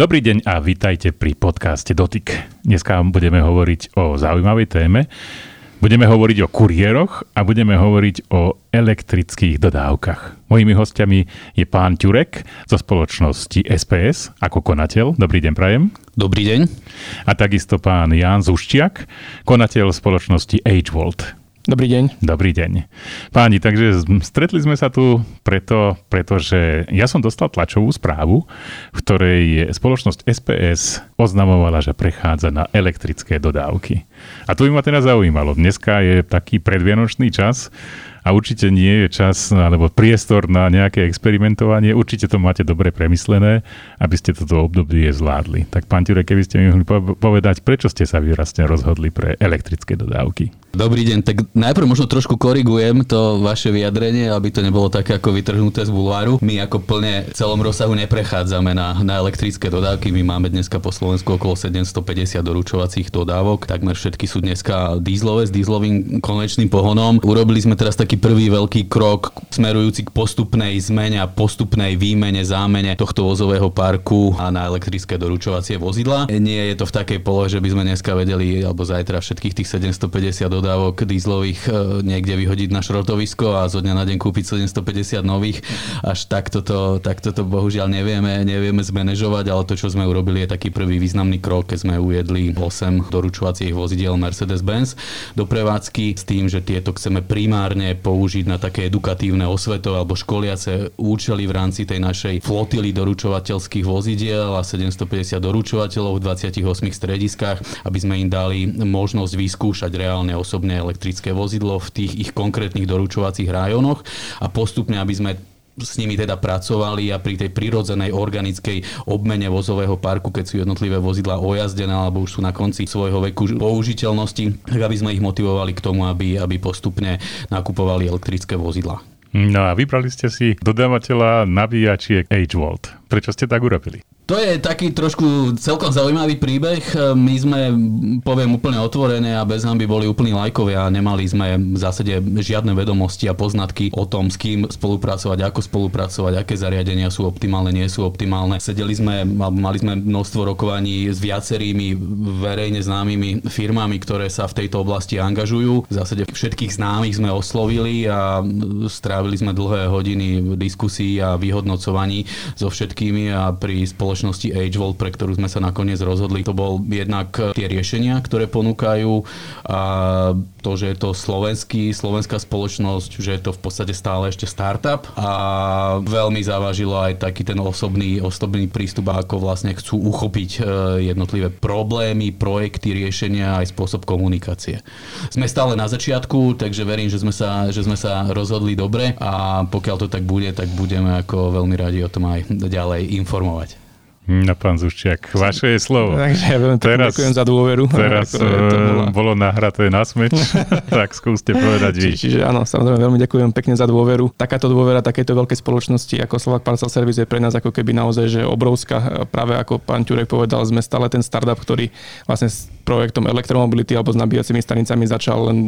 Dobrý deň a vítajte pri podcaste Dotyk. Dneska budeme hovoriť o zaujímavej téme. Budeme hovoriť o kuriéroch a budeme hovoriť o elektrických dodávkach. Mojimi hostiami je pán Ťurek zo spoločnosti SPS ako konateľ. Dobrý deň, Prajem. Dobrý deň. A takisto pán Jan Zuščiak, konateľ spoločnosti AgeWorld. Dobrý deň. Dobrý deň. Páni, takže stretli sme sa tu preto, pretože ja som dostal tlačovú správu, v ktorej spoločnosť SPS oznamovala, že prechádza na elektrické dodávky. A to by ma teda zaujímalo. Dneska je taký predvianočný čas, a určite nie je čas alebo priestor na nejaké experimentovanie. Určite to máte dobre premyslené, aby ste toto obdobie zvládli. Tak pán Ture, keby ste mi mohli povedať, prečo ste sa výrazne rozhodli pre elektrické dodávky? Dobrý deň, tak najprv možno trošku korigujem to vaše vyjadrenie, aby to nebolo také ako vytrhnuté z bulváru. My ako plne v celom rozsahu neprechádzame na, na elektrické dodávky. My máme dneska po Slovensku okolo 750 doručovacích dodávok. Takmer všetky sú dneska dízlové s dízlovým konečným pohonom. Urobili sme teraz taký prvý veľký krok smerujúci k postupnej zmene a postupnej výmene, zámene tohto vozového parku a na elektrické doručovacie vozidla. Nie je to v takej polohe, že by sme dneska vedeli alebo zajtra všetkých tých 750 dodávok dízlových e, niekde vyhodiť na šrotovisko a zo dňa na deň kúpiť 750 nových. Až takto to, takto to bohužiaľ nevieme, nevieme zmanéžovať, ale to, čo sme urobili, je taký prvý významný krok, keď sme ujedli 8 doručovacích vozidiel Mercedes-Benz do prevádzky s tým, že tieto chceme primárne použiť na také edukatívne osvetové alebo školiace účely v rámci tej našej flotily doručovateľských vozidiel a 750 doručovateľov v 28 strediskách, aby sme im dali možnosť vyskúšať reálne osobné elektrické vozidlo v tých ich konkrétnych doručovacích rájonoch a postupne, aby sme s nimi teda pracovali a pri tej prirodzenej organickej obmene vozového parku, keď sú jednotlivé vozidla ojazdené alebo už sú na konci svojho veku použiteľnosti, tak aby sme ich motivovali k tomu, aby, aby postupne nakupovali elektrické vozidla. No a vybrali ste si dodávateľa nabíjačiek AgeWorld. Prečo ste tak urobili? To je taký trošku celkom zaujímavý príbeh. My sme, poviem úplne otvorené a bez by boli úplní lajkovia a nemali sme v zásade žiadne vedomosti a poznatky o tom, s kým spolupracovať, ako spolupracovať, aké zariadenia sú optimálne, nie sú optimálne. Sedeli sme, mali sme množstvo rokovaní s viacerými verejne známymi firmami, ktoré sa v tejto oblasti angažujú. V zásade všetkých známych sme oslovili a strávili sme dlhé hodiny v diskusii a vyhodnocovaní so všetkými a pri spoločnosti AgeVolt, pre ktorú sme sa nakoniec rozhodli. To bol jednak tie riešenia, ktoré ponúkajú a to, že je to slovenský, slovenská spoločnosť, že je to v podstate stále ešte startup a veľmi závažilo aj taký ten osobný, osobný prístup, ako vlastne chcú uchopiť e, jednotlivé problémy, projekty, riešenia aj spôsob komunikácie. Sme stále na začiatku, takže verím, že sme sa, že sme sa rozhodli dobre a pokiaľ to tak bude, tak budeme ako veľmi radi o tom aj ďalej informovať. No pán Zuščiak, vaše je slovo. Takže ja veľmi teraz, ďakujem za dôveru. Teraz to bola... bolo nahraté na smeč, tak skúste povedať vy. Čiže áno, samozrejme veľmi ďakujem pekne za dôveru. Takáto dôvera takéto veľkej spoločnosti ako Slovak Parcel Service je pre nás ako keby naozaj že obrovská. Práve ako pán Ťurek povedal, sme stále ten startup, ktorý vlastne projektom elektromobility alebo s nabíjacími stanicami začal len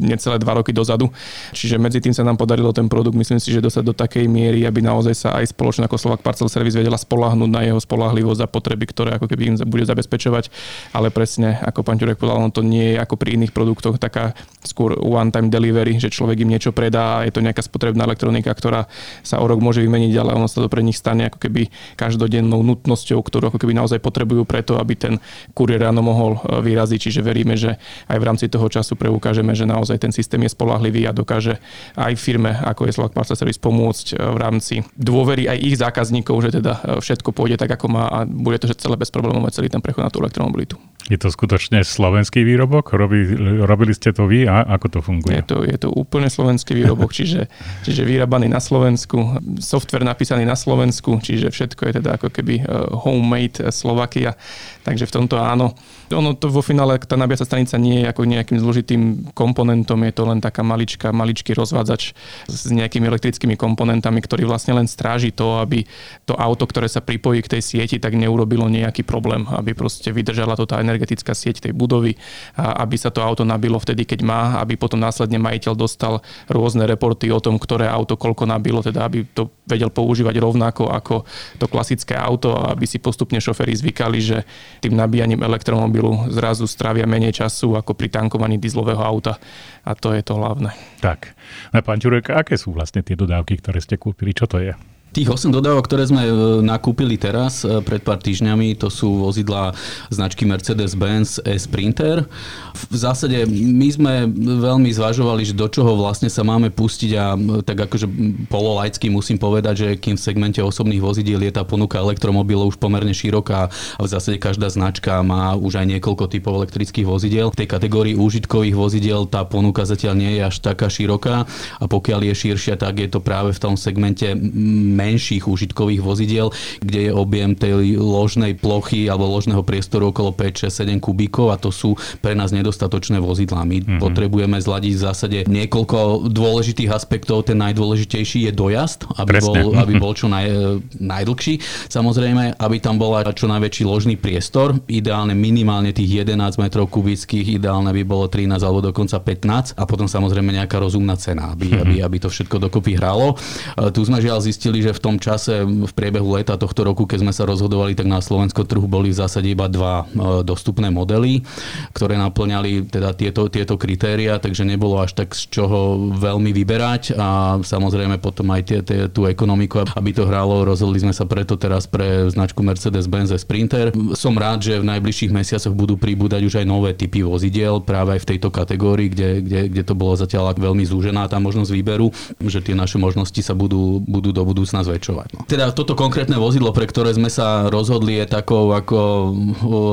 necelé dva roky dozadu. Čiže medzi tým sa nám podarilo ten produkt, myslím si, že dostať do takej miery, aby naozaj sa aj spoločnosť ako Slovak Parcel Service vedela spolahnúť na jeho spolahlivosť a potreby, ktoré ako keby im bude zabezpečovať, ale presne ako pán Ťurek povedal, on to nie je ako pri iných produktoch taká skôr one-time delivery, že človek im niečo predá a je to nejaká spotrebná elektronika, ktorá sa o rok môže vymeniť, ale ono sa to pre nich stane ako keby každodennou nutnosťou, ktorú ako keby naozaj potrebujú preto, aby ten kuriér ráno mohol e, vyraziť. Čiže veríme, že aj v rámci toho času preukážeme, že naozaj ten systém je spolahlivý a dokáže aj firme, ako je Slovak Parcel Service, pomôcť e, v rámci dôvery aj ich zákazníkov, že teda e, všetko pôjde tak, ako má a bude to že celé bez problémov celý ten prechod na tú elektromobilitu. Je to skutočne slovenský výrobok? Robili, robili ste to vy a ako to funguje? Je to, je to úplne slovenský výrobok, čiže, čiže vyrábaný na Slovensku, software napísaný na Slovensku, čiže všetko je teda ako keby eh, homemade Slovakia, takže v tomto áno. Ono to vo finále, tá nabíjacia stanica nie je ako nejakým zložitým komponentom, je to len taká maličká, maličký rozvádzač s nejakými elektrickými komponentami, ktorý vlastne len stráži to, aby to auto, ktoré sa pripojí k tej sieti, tak neurobilo nejaký problém, aby proste vydržala to tá energetická sieť tej budovy, aby sa to auto nabilo vtedy, keď má, aby potom následne majiteľ dostal rôzne reporty o tom, ktoré auto koľko nabilo, teda aby to vedel používať rovnako ako to klasické auto a aby si postupne šoféry zvykali, že tým nabíjaním elektromobilu zrazu strávia menej času ako pri tankovaní dieslového auta a to je to hlavné. Tak, na pán Čurek, aké sú vlastne tie dodávky, ktoré ste kúpili? Čo to je? Tých 8 dodávok, ktoré sme e, nakúpili teraz e, pred pár týždňami, to sú vozidla značky Mercedes-Benz e-Sprinter. V zásade my sme veľmi zvažovali, že do čoho vlastne sa máme pustiť a tak akože pololajcky musím povedať, že kým v segmente osobných vozidiel je tá ponuka elektromobilov už pomerne široká a v zásade každá značka má už aj niekoľko typov elektrických vozidiel. V tej kategórii úžitkových vozidiel tá ponuka zatiaľ nie je až taká široká a pokiaľ je širšia, tak je to práve v tom segmente menších užitkových vozidiel, kde je objem tej ložnej plochy alebo ložného priestoru okolo 5, 6, 7 kubíkov a to sú pre nás nedostatočné vozidlá. My mm-hmm. potrebujeme zladiť v zásade niekoľko dôležitých aspektov. Ten najdôležitejší je dojazd, aby, bol, aby bol čo naj, najdlhší. Samozrejme, aby tam bola čo najväčší ložný priestor, ideálne minimálne tých 11 metrov kubických, ideálne by bolo 13 alebo dokonca 15 a potom samozrejme nejaká rozumná cena, aby, mm-hmm. aby, aby to všetko dokopy hralo. Tu sme žiaľ zistili, že že v tom čase, v priebehu leta tohto roku, keď sme sa rozhodovali, tak na slovenskom trhu boli v zásade iba dva e, dostupné modely, ktoré naplňali teda tieto, tieto kritéria, takže nebolo až tak z čoho veľmi vyberať a samozrejme potom aj tie, tie, tú ekonomiku, aby to hralo, rozhodli sme sa preto teraz pre značku Mercedes-Benz Sprinter. Som rád, že v najbližších mesiacoch budú pribúdať už aj nové typy vozidiel práve aj v tejto kategórii, kde, kde, kde to bolo zatiaľ veľmi zúžená tá možnosť výberu, že tie naše možnosti sa budú, budú do budúcna nás zväčšovať. No. Teda toto konkrétne vozidlo, pre ktoré sme sa rozhodli, je takou ako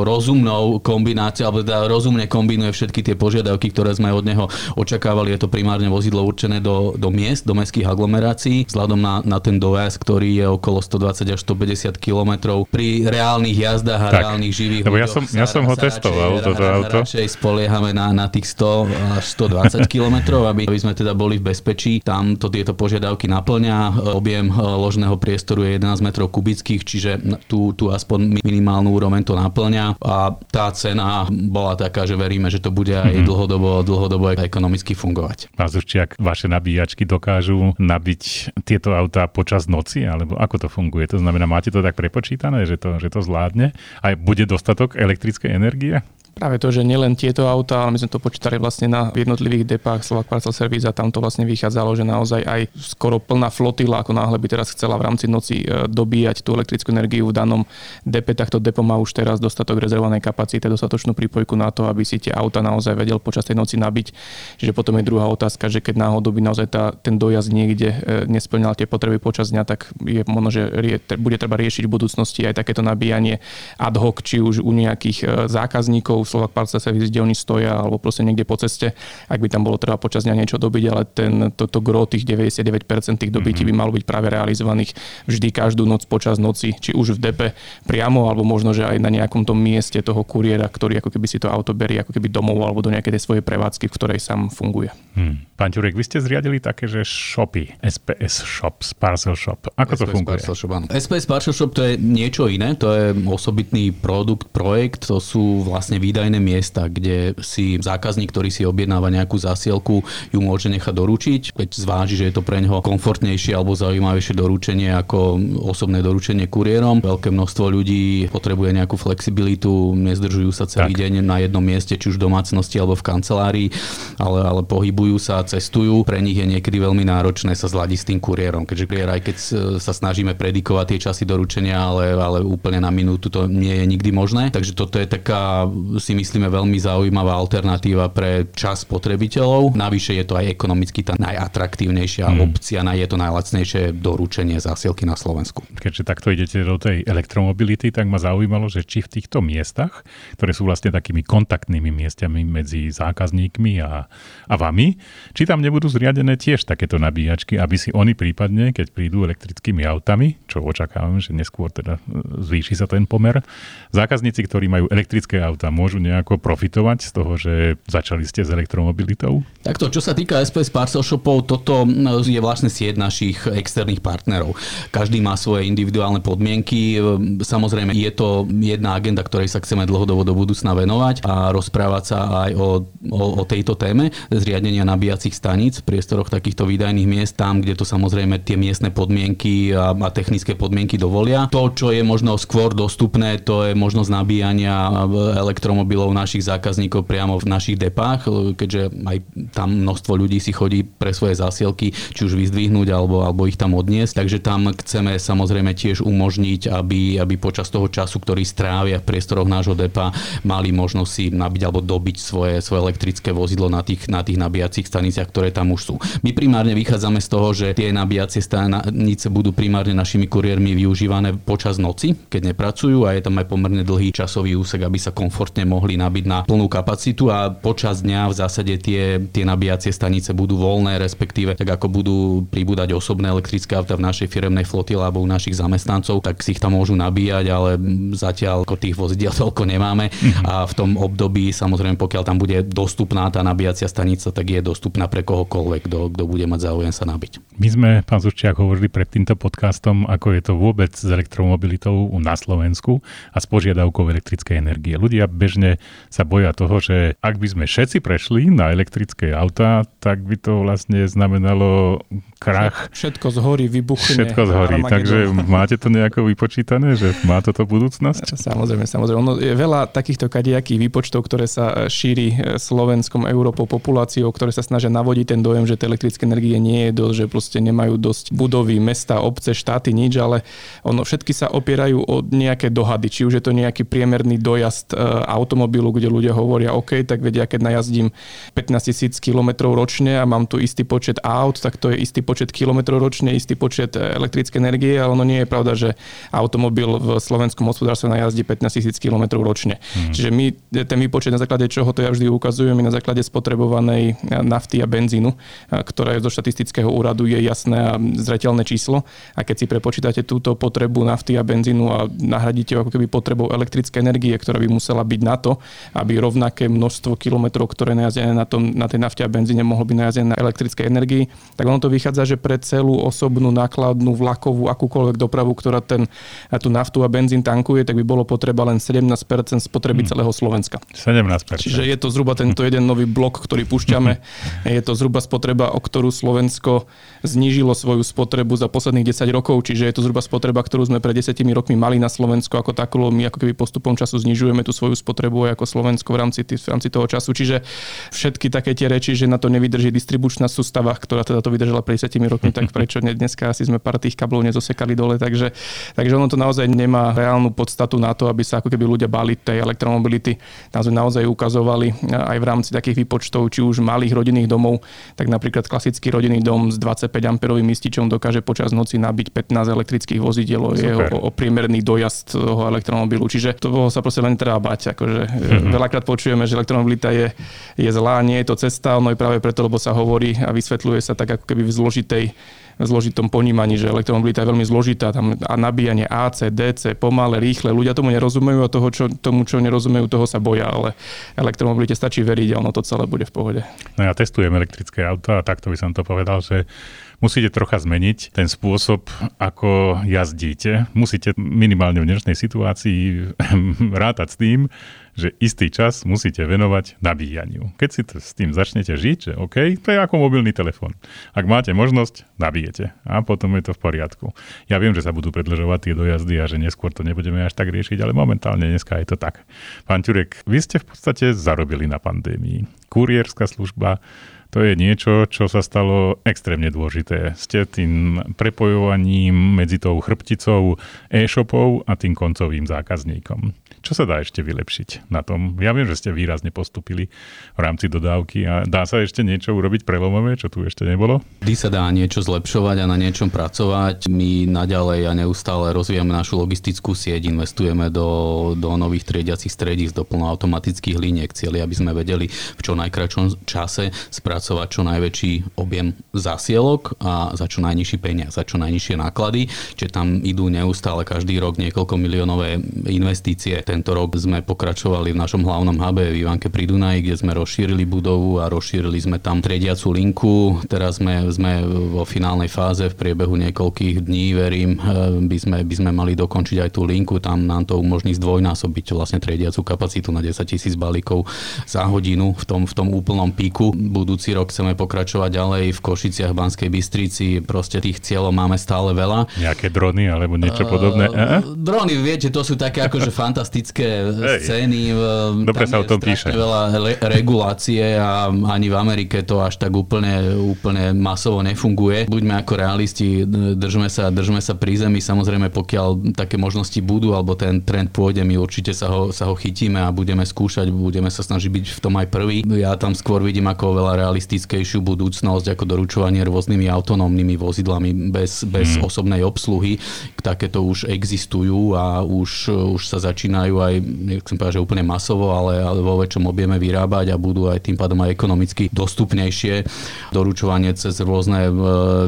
rozumnou kombináciou, alebo teda rozumne kombinuje všetky tie požiadavky, ktoré sme od neho očakávali. Je to primárne vozidlo určené do, do miest, do mestských aglomerácií, vzhľadom na, na ten dojazd, ktorý je okolo 120 až 150 km. Pri reálnych jazdách a tak, reálnych živých lebo ja som, ja som ho testoval, toto auto. Radšej spoliehame na, na tých 100 až 120 km, aby, aby sme teda boli v bezpečí. Tam to tieto požiadavky naplňa. Objem ložného priestoru je 11 metrov kubických, čiže tu, tu aspoň minimálnu úroveň to naplňa a tá cena bola taká, že veríme, že to bude aj mm-hmm. dlhodobo, dlhodobo ekonomicky fungovať. Pán Zuščiak, vaše nabíjačky dokážu nabiť tieto autá počas noci, alebo ako to funguje? To znamená, máte to tak prepočítané, že to, že to zvládne? A bude dostatok elektrickej energie? Práve to, že nielen tieto autá, ale my sme to počítali vlastne na jednotlivých depách Slovak Parcel Service a tam to vlastne vychádzalo, že naozaj aj skoro plná flotila, ako náhle by teraz chcela v rámci noci e, dobíjať tú elektrickú energiu v danom depe, tak to depo má už teraz dostatok rezervovanej kapacity, dostatočnú prípojku na to, aby si tie auta naozaj vedel počas tej noci nabiť. Čiže potom je druhá otázka, že keď náhodou by naozaj tá, ten dojazd niekde e, nesplňal tie potreby počas dňa, tak je možno, že bude treba riešiť v budúcnosti aj takéto nabíjanie ad hoc, či už u nejakých e, zákazníkov Slovak Parcel Service, kde oni stoja, alebo proste niekde po ceste, ak by tam bolo treba počas dňa niečo dobiť, ale ten, toto gro tých 99% tých dobití mm-hmm. by malo byť práve realizovaných vždy každú noc počas noci, či už v depe priamo, alebo možno, že aj na nejakom tom mieste toho kuriéra, ktorý ako keby si to auto berie ako keby domov alebo do nejakej tej svojej prevádzky, v ktorej sám funguje. Hmm. Pán Ťurek, vy ste zriadili také, že shopy, SPS Shops, Parcel Shop. Ako SPS to funguje? Parcel Shop, áno. SPS Parcel Shop to je niečo iné, to je osobitný produkt, projekt, to sú vlastne výdajné miesta, kde si zákazník, ktorý si objednáva nejakú zásielku, ju môže nechať doručiť, keď zváži, že je to pre neho komfortnejšie alebo zaujímavejšie doručenie ako osobné doručenie kuriérom. Veľké množstvo ľudí potrebuje nejakú flexibilitu, nezdržujú sa celý tak. deň na jednom mieste, či už v domácnosti alebo v kancelárii, ale, ale pohybujú sa cestujú, pre nich je niekedy veľmi náročné sa zladiť s tým kuriérom, keďže kuriér, aj keď sa snažíme predikovať tie časy doručenia, ale, ale úplne na minútu to nie je nikdy možné. Takže toto je taká, si myslíme, veľmi zaujímavá alternatíva pre čas spotrebiteľov. Navyše je to aj ekonomicky tá najatraktívnejšia hmm. opcia, je to najlacnejšie doručenie zásielky na Slovensku. Keďže takto idete do tej elektromobility, tak ma zaujímalo, že či v týchto miestach, ktoré sú vlastne takými kontaktnými miestami medzi zákazníkmi a, a vami, či tam nebudú zriadené tiež takéto nabíjačky, aby si oni prípadne, keď prídu elektrickými autami, čo očakávam, že neskôr teda e, zvýši sa ten pomer, zákazníci, ktorí majú elektrické auta, môžu môžu nejako profitovať z toho, že začali ste s elektromobilitou? Takto, čo sa týka SPS Parcel Shopov, toto je vlastne sieť našich externých partnerov. Každý má svoje individuálne podmienky. Samozrejme, je to jedna agenda, ktorej sa chceme dlhodobo do budúcna venovať a rozprávať sa aj o, o, o tejto téme zriadenia nabíjacích staníc v priestoroch takýchto výdajných miest, tam, kde to samozrejme tie miestne podmienky a, a technické podmienky dovolia. To, čo je možno skôr dostupné, to je možnosť nabíjania elektromobilov našich zákazníkov priamo v našich depách, keďže aj tam množstvo ľudí si chodí pre svoje zásielky, či už vyzdvihnúť alebo, alebo ich tam odniesť. Takže tam chceme samozrejme tiež umožniť, aby, aby počas toho času, ktorý strávia v priestoroch nášho depa, mali možnosť si nabiť alebo dobiť svoje, svoje elektrické vozidlo na tých, na tých nabíjacích staniciach, ktoré tam už sú. My primárne vychádzame z toho, že tie nabíjacie stanice budú primárne našimi kuriérmi využívané počas noci, keď nepracujú a je tam aj pomerne dlhý časový úsek, aby sa komfortne mohli nabiť na plnú kapacitu a počas dňa v zásade tie, tie nabíjacie stanice budú voľné, respektíve tak ako budú pribúdať osobné elektrické auta v našej firemnej flotile alebo u našich zamestnancov, tak si ich tam môžu nabíjať, ale zatiaľ ako tých vozidiel toľko nemáme a v tom období samozrejme pokiaľ tam bude dostupná tá nabíjacia stanica, tak je dostupná pre kohokoľvek, kto, kto bude mať záujem sa nabiť. My sme, pán Zuščiak, hovorili pred týmto podcastom, ako je to vôbec s elektromobilitou na Slovensku a s požiadavkou elektrickej energie. Ľudia bežne sa boja toho, že ak by sme všetci prešli na elektrické auta, tak by to vlastne znamenalo krach. Všetko zhorí, vybuchne. Všetko zhorí, takže máte to nejako vypočítané, že má toto budúcnosť? Samozrejme, samozrejme. Ono je veľa takýchto kadejakých výpočtov, ktoré sa šíri Slovenskom, Európou, populáciou, ktoré sa snažia navodiť ten dojem, že tej elektrické energie nie je dosť, že proste nemajú dosť budovy, mesta, obce, štáty, nič, ale ono všetky sa opierajú o nejaké dohady. Či už je to nejaký priemerný dojazd e, automobilu, kde ľudia hovoria, OK, tak vedia, keď najazdím 15 tisíc kilometrov ročne a mám tu istý počet aut, tak to je istý počet kilometrov ročne, istý počet e, elektrické energie, ale ono nie je pravda, že automobil v slovenskom hospodárstve najazdí 15 tisíc kilometrov ročne. Hmm. Čiže my ten výpočet na základe čoho to ja vždy ukazujem, na základe spotrebovanej nafty a benzínu, ktorá je zo štatistického úradu je jasné a zreteľné číslo. A keď si prepočítate túto potrebu nafty a benzínu a nahradíte ako keby potrebou elektrické energie, ktorá by musela byť na to, aby rovnaké množstvo kilometrov, ktoré najazdené na, tom, na tej nafte a benzíne mohlo byť najazdené na elektrickej energii, tak ono to vychádza, že pre celú osobnú nákladnú vlakovú akúkoľvek dopravu, ktorá ten, tú naftu a benzín tankuje, tak by bolo potreba len 17% spotreby hmm. celého Slovenska. 17%. Čiže je to zhruba tento jeden nový blok, ktorý púšťame. je to zhruba spotreba, o ktorú Slovensko znížilo svoju spotrebu za posledných 10 rokov, čiže je to zhruba spotreba, ktorú sme pred 10 rokmi mali na Slovensku ako takú. My ako keby postupom času znižujeme tú svoju spotrebu aj ako Slovensko v rámci, v rámci toho času. Čiže všetky také tie reči, že na to nevydrží distribučná sústava, ktorá teda to vydržala pred 10 rokmi, tak prečo ne, dneska asi sme pár tých kablov nezosekali dole. Takže, takže ono to naozaj nemá reálnu podstatu na to, aby sa ako keby ľudia báli tej elektromobility. Tam sme naozaj ukazovali aj v rámci takých výpočtov, či už malých rodinných domov, tak napríklad klasický rodinný dom s 25 amperovým ističom dokáže počas noci nabiť 15 elektrických vozidiel, o, o priemerný dojazd toho elektromobilu. Čiže toho sa proste len treba bať. Akože mm-hmm. Veľakrát počujeme, že elektromobilita je, je zlá, nie je to cesta, no je práve preto, lebo sa hovorí a vysvetľuje sa tak ako keby v zložitej zložitom ponímaní, že elektromobilita je veľmi zložitá, tam a nabíjanie AC, DC, pomalé, rýchle, ľudia tomu nerozumejú a toho, čo, tomu, čo nerozumejú, toho sa boja, ale elektromobilite stačí veriť a ono to celé bude v pohode. No ja testujem elektrické auto a takto by som to povedal, že musíte trocha zmeniť ten spôsob, ako jazdíte. Musíte minimálne v dnešnej situácii rátať s tým, že istý čas musíte venovať nabíjaniu. Keď si to, s tým začnete žiť, že OK, to je ako mobilný telefón. Ak máte možnosť, nabijete a potom je to v poriadku. Ja viem, že sa budú predlžovať tie dojazdy a že neskôr to nebudeme až tak riešiť, ale momentálne dneska je to tak. Pán Ťurek, vy ste v podstate zarobili na pandémii. Kurierská služba, to je niečo, čo sa stalo extrémne dôležité. Ste tým prepojovaním medzi tou chrbticou e-shopov a tým koncovým zákazníkom. Čo sa dá ešte vylepšiť na tom? Ja viem, že ste výrazne postupili v rámci dodávky a dá sa ešte niečo urobiť prelomové, čo tu ešte nebolo? Vždy sa dá niečo zlepšovať a na niečom pracovať. My naďalej a neustále rozvíjame našu logistickú sieť, investujeme do, do nových triediacich stredíc, do plnoautomatických liniek, cieľi, aby sme vedeli v čo najkračom čase spracovať čo najväčší objem zásielok a za čo najnižší peniaz, za čo najnižšie náklady, čiže tam idú neustále každý rok niekoľko miliónové investície. Ten tento rok sme pokračovali v našom hlavnom hube v Ivanke pri Dunaji, kde sme rozšírili budovu a rozšírili sme tam triediacu linku. Teraz sme, sme vo finálnej fáze v priebehu niekoľkých dní, verím, by sme, by sme mali dokončiť aj tú linku. Tam nám to umožní zdvojnásobiť vlastne triediacu kapacitu na 10 tisíc balíkov za hodinu v tom, v tom úplnom píku. Budúci rok chceme pokračovať ďalej v Košiciach, Banskej Bystrici. Proste tých cieľov máme stále veľa. Nejaké drony alebo niečo podobné? Uh, drony, viete, to sú také akože fantastické hey. scény. Dobre sa o tom píše. veľa le- regulácie a ani v Amerike to až tak úplne, úplne masovo nefunguje. Buďme ako realisti, držme sa, držme sa pri zemi. Samozrejme, pokiaľ také možnosti budú alebo ten trend pôjde, my určite sa ho, sa ho chytíme a budeme skúšať, budeme sa snažiť byť v tom aj prvý. Ja tam skôr vidím ako veľa realistickejšiu budúcnosť ako doručovanie rôznymi autonómnymi vozidlami bez, bez hmm. osobnej obsluhy. Takéto už existujú a už, už sa začínajú aj, nechcem povedať, že úplne masovo, ale, ale vo väčšom objeme vyrábať a budú aj tým pádom aj ekonomicky dostupnejšie. Doručovanie cez rôzne e,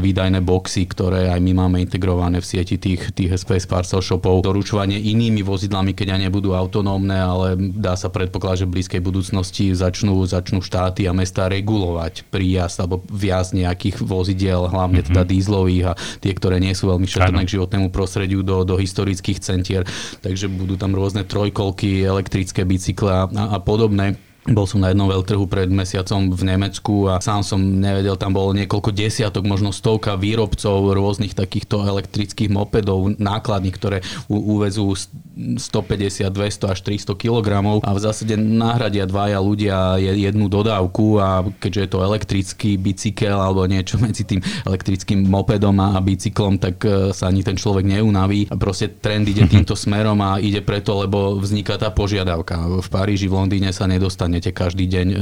výdajné boxy, ktoré aj my máme integrované v sieti tých, tých SPS parcel shopov. Doručovanie inými vozidlami, keď aj nebudú autonómne, ale dá sa predpokladať, že v blízkej budúcnosti začnú, začnú štáty a mesta regulovať príjazd alebo viac nejakých vozidiel, hlavne teda mm-hmm. dízlových a tie, ktoré nie sú veľmi šetrné k životnému prostrediu do, do historických centier. Takže budú tam rôzne trojkolky, elektrické bicykle a, a podobné bol som na jednom veľtrhu pred mesiacom v Nemecku a sám som nevedel, tam bolo niekoľko desiatok, možno stovka výrobcov rôznych takýchto elektrických mopedov nákladných, ktoré uvezú 150, 200 až 300 kg a v zásade nahradia dvaja ľudia jednu dodávku a keďže je to elektrický bicykel alebo niečo medzi tým elektrickým mopedom a bicyklom, tak e, sa ani ten človek neunaví. Proste trend ide týmto smerom a ide preto, lebo vzniká tá požiadavka. V Paríži, v Londýne sa nedostane dostanete každý deň e,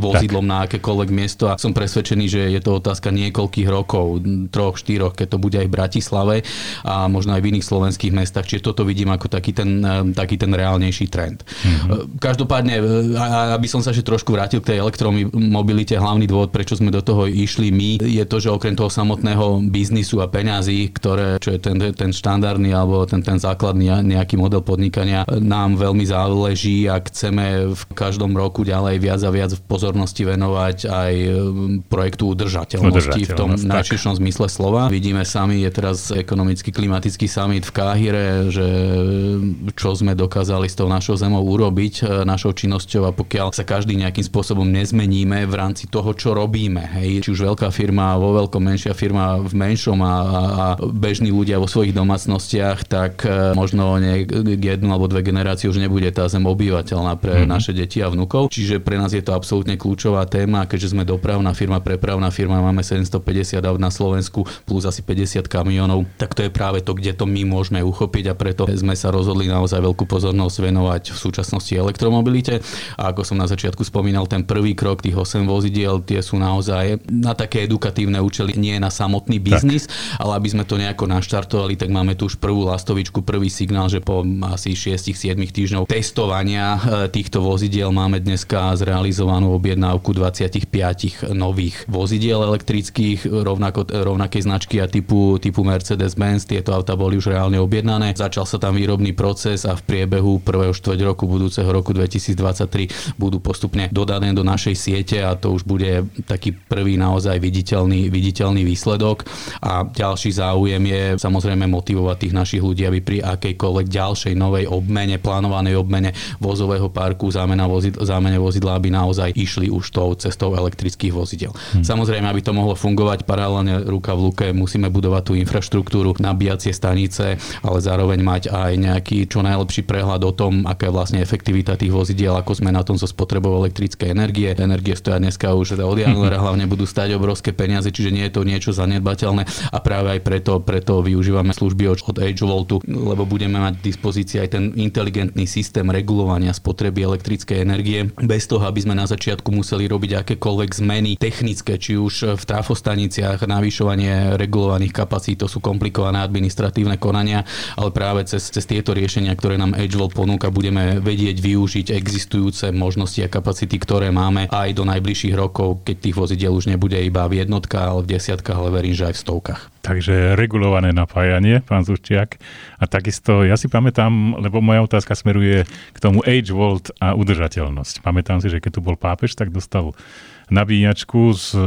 vozidlom tak. na akékoľvek miesto a som presvedčený, že je to otázka niekoľkých rokov, troch, štyroch, keď to bude aj v Bratislave a možno aj v iných slovenských mestách. Čiže toto vidím ako taký ten, e, taký ten reálnejší trend. Mm-hmm. Každopádne, aby som sa ešte trošku vrátil k tej elektromobilite, hlavný dôvod, prečo sme do toho išli my, je to, že okrem toho samotného biznisu a peňazí, ktoré, čo je ten, ten štandardný alebo ten, ten základný nejaký model podnikania, nám veľmi záleží a chceme v každom každom roku ďalej viac a viac pozornosti venovať aj um, projektu udržateľnosti v tom najširšom zmysle slova. Vidíme sami, je teraz ekonomický klimatický summit v Káhire, že čo sme dokázali s tou našou zemou urobiť, e, našou činnosťou a pokiaľ sa každý nejakým spôsobom nezmeníme v rámci toho, čo robíme, hej, či už veľká firma vo veľkom, menšia firma v menšom a, a, bežní ľudia vo svojich domácnostiach, tak e, možno nie, jednu alebo dve generácie už nebude tá zem obyvateľná pre mm-hmm. naše deti a vnúkov. Čiže pre nás je to absolútne kľúčová téma, keďže sme dopravná firma, prepravná firma, máme 750 aut na Slovensku plus asi 50 kamionov, tak to je práve to, kde to my môžeme uchopiť a preto sme sa rozhodli naozaj veľkú pozornosť venovať v súčasnosti elektromobilite. A ako som na začiatku spomínal, ten prvý krok tých 8 vozidiel, tie sú naozaj na také edukatívne účely, nie na samotný biznis, tak. ale aby sme to nejako naštartovali, tak máme tu už prvú lastovičku, prvý signál, že po asi 6-7 týždňov testovania e, týchto vozidiel máme dneska zrealizovanú objednávku 25 nových vozidiel elektrických rovnako, rovnakej značky a typu, typu Mercedes-Benz. Tieto auta boli už reálne objednané. Začal sa tam výrobný proces a v priebehu prvého štvrť roku budúceho roku 2023 budú postupne dodané do našej siete a to už bude taký prvý naozaj viditeľný, viditeľný výsledok. A ďalší záujem je samozrejme motivovať tých našich ľudí, aby pri akejkoľvek ďalšej novej obmene, plánovanej obmene vozového parku, zámena vozid, zámene vozidla, aby naozaj išli už tou cestou elektrických vozidel. Hmm. Samozrejme, aby to mohlo fungovať paralelne ruka v luke, musíme budovať tú infraštruktúru, nabíjacie stanice, ale zároveň mať aj nejaký čo najlepší prehľad o tom, aká je vlastne efektivita tých vozidiel, ako sme na tom so spotrebou elektrickej energie. Energie stoja dneska už od januára hlavne budú stať obrovské peniaze, čiže nie je to niečo zanedbateľné a práve aj preto, preto využívame služby od Voltu, lebo budeme mať v dispozícii aj ten inteligentný systém regulovania spotreby elektrickej energie energie bez toho, aby sme na začiatku museli robiť akékoľvek zmeny technické, či už v trafostaniciach, navyšovanie regulovaných kapacít, to sú komplikované administratívne konania, ale práve cez, cez tieto riešenia, ktoré nám Edgewell ponúka, budeme vedieť využiť existujúce možnosti a kapacity, ktoré máme aj do najbližších rokov, keď tých vozidiel už nebude iba v jednotkách, ale v desiatkách, ale verím, že aj v stovkách. Takže regulované napájanie, pán Zuščiak. A takisto, ja si pamätám, lebo moja otázka smeruje k tomu age volt a udržateľnosť. Pamätám si, že keď tu bol pápež, tak dostal nabíjačku z e,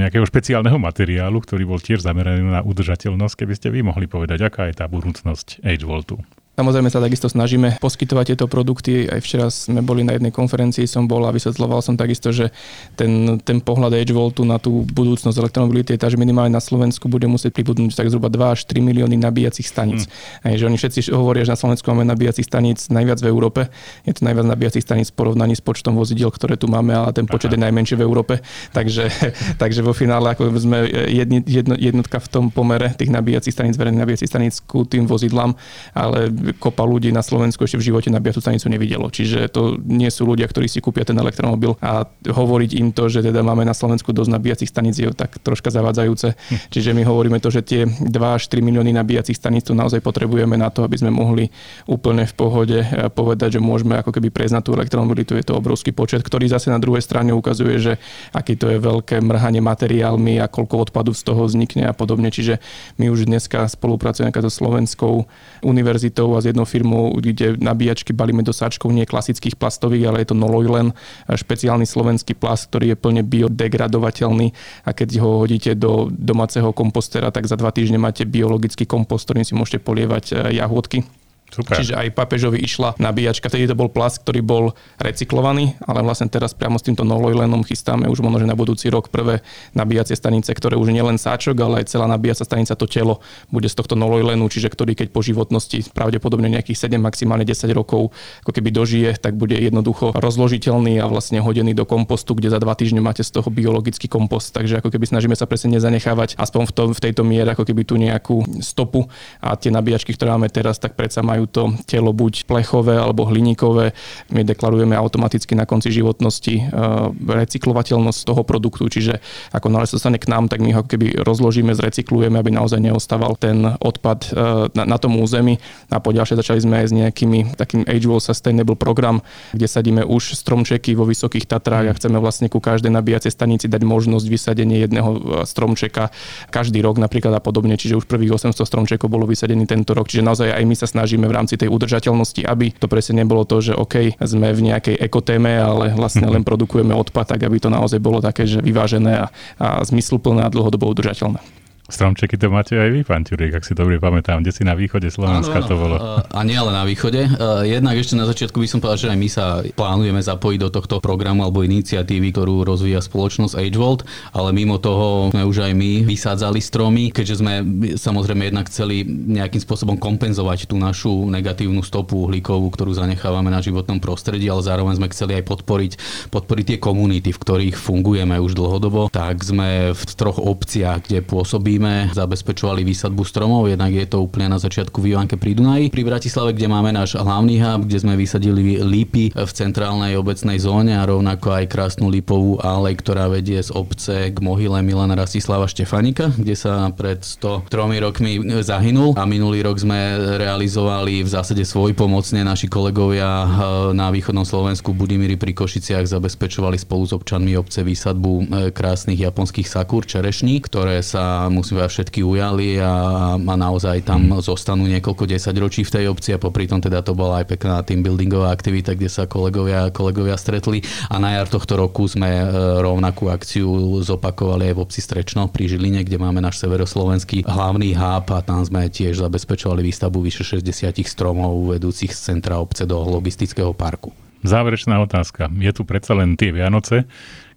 nejakého špeciálneho materiálu, ktorý bol tiež zameraný na udržateľnosť. Keby ste vy mohli povedať, aká je tá budúcnosť age voltu? Samozrejme sa takisto snažíme poskytovať tieto produkty. Aj včera sme boli na jednej konferencii, som bol a vysvetloval som takisto, že ten, ten pohľad Edge Voltu na tú budúcnosť elektromobility je tá, že minimálne na Slovensku bude musieť pribudnúť tak zhruba 2 až 3 milióny nabíjacích staníc. Mm. Aj, že oni všetci hovoria, že na Slovensku máme nabíjacích staníc najviac v Európe. Je to najviac nabíjacích staníc v porovnaní s počtom vozidiel, ktoré tu máme, ale ten počet Aha. je najmenší v Európe. Takže, takže vo finále ako sme jedni, jedno, jednotka v tom pomere tých nabíjacích staníc, verejných nabíjacích staníc ku tým vozidlám, ale kopa ľudí na Slovensku ešte v živote nabíjacú stanicu nevidelo. Čiže to nie sú ľudia, ktorí si kúpia ten elektromobil a hovoriť im to, že teda máme na Slovensku dosť nabíjacích staníc je tak troška zavádzajúce. Hm. Čiže my hovoríme to, že tie 2 až 3 milióny nabíjacích staníc tu naozaj potrebujeme na to, aby sme mohli úplne v pohode eh, povedať, že môžeme ako keby prejsť na tú elektromobilitu. Je to obrovský počet, ktorý zase na druhej strane ukazuje, že aký to je veľké mrhanie materiálmi a koľko odpadu z toho vznikne a podobne. Čiže my už dneska spolupracujeme so Slovenskou univerzitou a s jednou firmou, kde nabíjačky balíme do sáčkov nie klasických plastových, ale je to nolojlen, špeciálny slovenský plast, ktorý je plne biodegradovateľný. A keď ho hodíte do domáceho kompostera, tak za dva týždne máte biologický kompost, ktorým si môžete polievať eh, jahôdky Super. Čiže aj papežovi išla nabíjačka. Vtedy to bol plast, ktorý bol recyklovaný, ale vlastne teraz priamo s týmto nolojlenom chystáme už možno, na budúci rok prvé nabíjacie stanice, ktoré už nie len sáčok, ale aj celá nabíjacia stanica, to telo bude z tohto nolojlenu, čiže ktorý keď po životnosti pravdepodobne nejakých 7, maximálne 10 rokov ako keby dožije, tak bude jednoducho rozložiteľný a vlastne hodený do kompostu, kde za dva týždne máte z toho biologický kompost. Takže ako keby snažíme sa presne nezanechávať aspoň v, tom, v tejto miere ako keby tu nejakú stopu a tie nabíjačky, ktoré máme teraz, tak predsa majú majú to telo buď plechové alebo hliníkové. My deklarujeme automaticky na konci životnosti e, recyklovateľnosť toho produktu, čiže ako nále sa stane k nám, tak my ho keby rozložíme, zrecyklujeme, aby naozaj neostával ten odpad e, na, na tom území. A po ďalšie začali sme aj s nejakými takým Age Sustainable program, kde sadíme už stromčeky vo Vysokých Tatrách a chceme vlastne ku každej nabíjacej stanici dať možnosť vysadenie jedného e, stromčeka každý rok napríklad a podobne. Čiže už prvých 800 stromčekov bolo vysadený tento rok. Čiže naozaj aj my sa snažíme v rámci tej udržateľnosti, aby to presne nebolo to, že OK, sme v nejakej ekotéme, ale vlastne len produkujeme odpad, tak aby to naozaj bolo také, že vyvážené a, a zmysluplné a dlhodobo udržateľné. Stromčeky to máte aj vy, pán Ťurík, ak si dobre pamätám, kde si na východe Slovenska ano, ano. to bolo. A nie len na východe. Jednak ešte na začiatku by som povedal, že aj my sa plánujeme zapojiť do tohto programu alebo iniciatívy, ktorú rozvíja spoločnosť AgeVolt, ale mimo toho sme už aj my vysádzali stromy, keďže sme samozrejme jednak chceli nejakým spôsobom kompenzovať tú našu negatívnu stopu uhlíkovú, ktorú zanechávame na životnom prostredí, ale zároveň sme chceli aj podporiť, podporiť tie komunity, v ktorých fungujeme už dlhodobo. Tak sme v troch obciach, kde pôsobíme sme zabezpečovali výsadbu stromov, jednak je to úplne na začiatku v Ivánke pri Dunaji. Pri Bratislave, kde máme náš hlavný hub, kde sme vysadili lípy v centrálnej obecnej zóne a rovnako aj krásnu lípovú alej, ktorá vedie z obce k mohyle Milana Rastislava Štefanika, kde sa pred 103 rokmi zahynul a minulý rok sme realizovali v zásade svoj pomocne naši kolegovia eh, na východnom Slovensku Budimíri pri Košiciach zabezpečovali spolu s občanmi obce výsadbu eh, krásnych japonských sakúr čerešní, ktoré sa musí sme všetky ujali a, a naozaj tam mm. zostanú niekoľko desaťročí v tej obci a popri tom teda to bola aj pekná team buildingová aktivita, kde sa kolegovia, kolegovia stretli a na jar tohto roku sme e, rovnakú akciu zopakovali aj v obci Strečno pri Žiline, kde máme náš severoslovenský hlavný hub a tam sme tiež zabezpečovali výstavbu vyše 60 stromov vedúcich z centra obce do logistického parku. Záverečná otázka. Je tu predsa len tie Vianoce,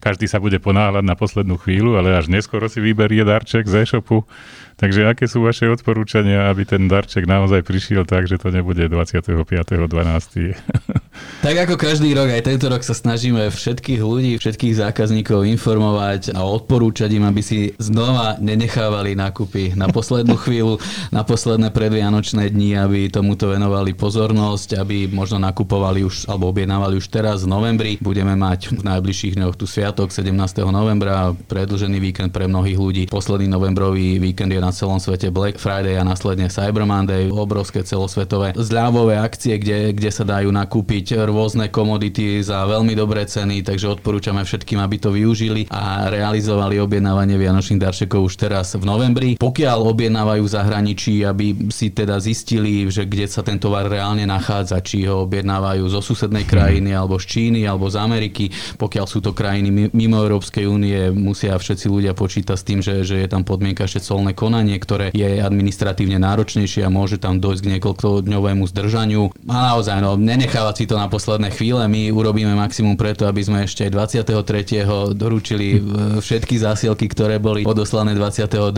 každý sa bude ponáhľať na poslednú chvíľu, ale až neskoro si vyberie darček z e-shopu. Takže aké sú vaše odporúčania, aby ten darček naozaj prišiel tak, že to nebude 25.12. tak ako každý rok, aj tento rok sa snažíme všetkých ľudí, všetkých zákazníkov informovať a odporúčať im, aby si znova nenechávali nákupy na poslednú chvíľu, na posledné predvianočné dni, aby tomuto venovali pozornosť, aby možno nakupovali už alebo objednávali už teraz v novembri. Budeme mať v najbližších dňoch tu sviatok 17. novembra, predlžený víkend pre mnohých ľudí. Posledný novembrový víkend je na celom svete Black Friday a následne Cyber Monday, obrovské celosvetové zľavové akcie, kde, kde sa dajú nakúpiť kúpiť rôzne komodity za veľmi dobré ceny, takže odporúčame všetkým, aby to využili a realizovali objednávanie vianočných darčekov už teraz v novembri. Pokiaľ objednávajú v zahraničí, aby si teda zistili, že kde sa ten tovar reálne nachádza, či ho objednávajú zo susednej krajiny, mhm. alebo z Číny, alebo z Ameriky. Pokiaľ sú to krajiny mimo Európskej únie, musia všetci ľudia počítať s tým, že, že je tam podmienka ešte colné konanie, ktoré je administratívne náročnejšie a môže tam dojsť k niekoľko dňovému zdržaniu. A naozaj, no, nenechávať si to na posledné chvíle. My urobíme maximum preto, aby sme ešte aj 23. doručili všetky zásielky, ktoré boli odoslané 22.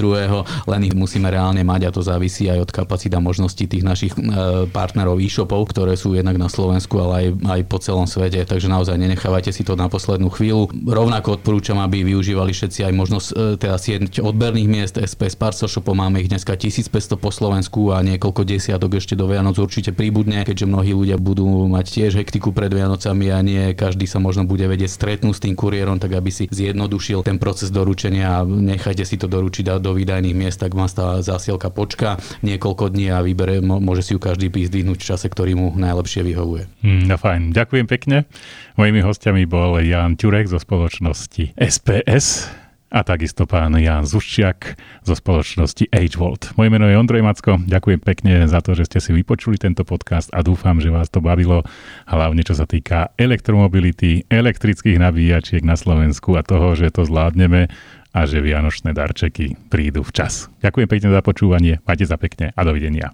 len ich musíme reálne mať a to závisí aj od kapacita možností tých našich e, partnerov e-shopov, ktoré sú jednak na Slovensku, ale aj, aj po celom svete. Takže naozaj nenechávajte si to na poslednú chvíľu. Rovnako odporúčam, aby využívali všetci aj možnosť e, teda sieť odberných miest SPS Parcel Shopov. Máme ich dneska 1500 po Slovensku a niekoľko desiatok ešte do Vianoc určite príbudne, keďže mnohí ľudia budú mať tiež hektiku pred Vianocami a nie každý sa možno bude vedieť stretnúť s tým kuriérom, tak aby si zjednodušil ten proces doručenia a nechajte si to doručiť do výdajných miest, tak vám tá zásielka počka niekoľko dní a vybere, môže si ju každý zdvihnúť v čase, ktorý mu najlepšie vyhovuje. Mm, no fajn, ďakujem pekne. Mojimi hostiami bol Jan Ťurek zo spoločnosti SPS a takisto pán Jan Zuščiak zo spoločnosti H-Volt. Moje meno je Ondrej Macko, ďakujem pekne za to, že ste si vypočuli tento podcast a dúfam, že vás to bavilo, hlavne čo sa týka elektromobility, elektrických nabíjačiek na Slovensku a toho, že to zvládneme a že vianočné darčeky prídu včas. Ďakujem pekne za počúvanie, majte sa pekne a dovidenia.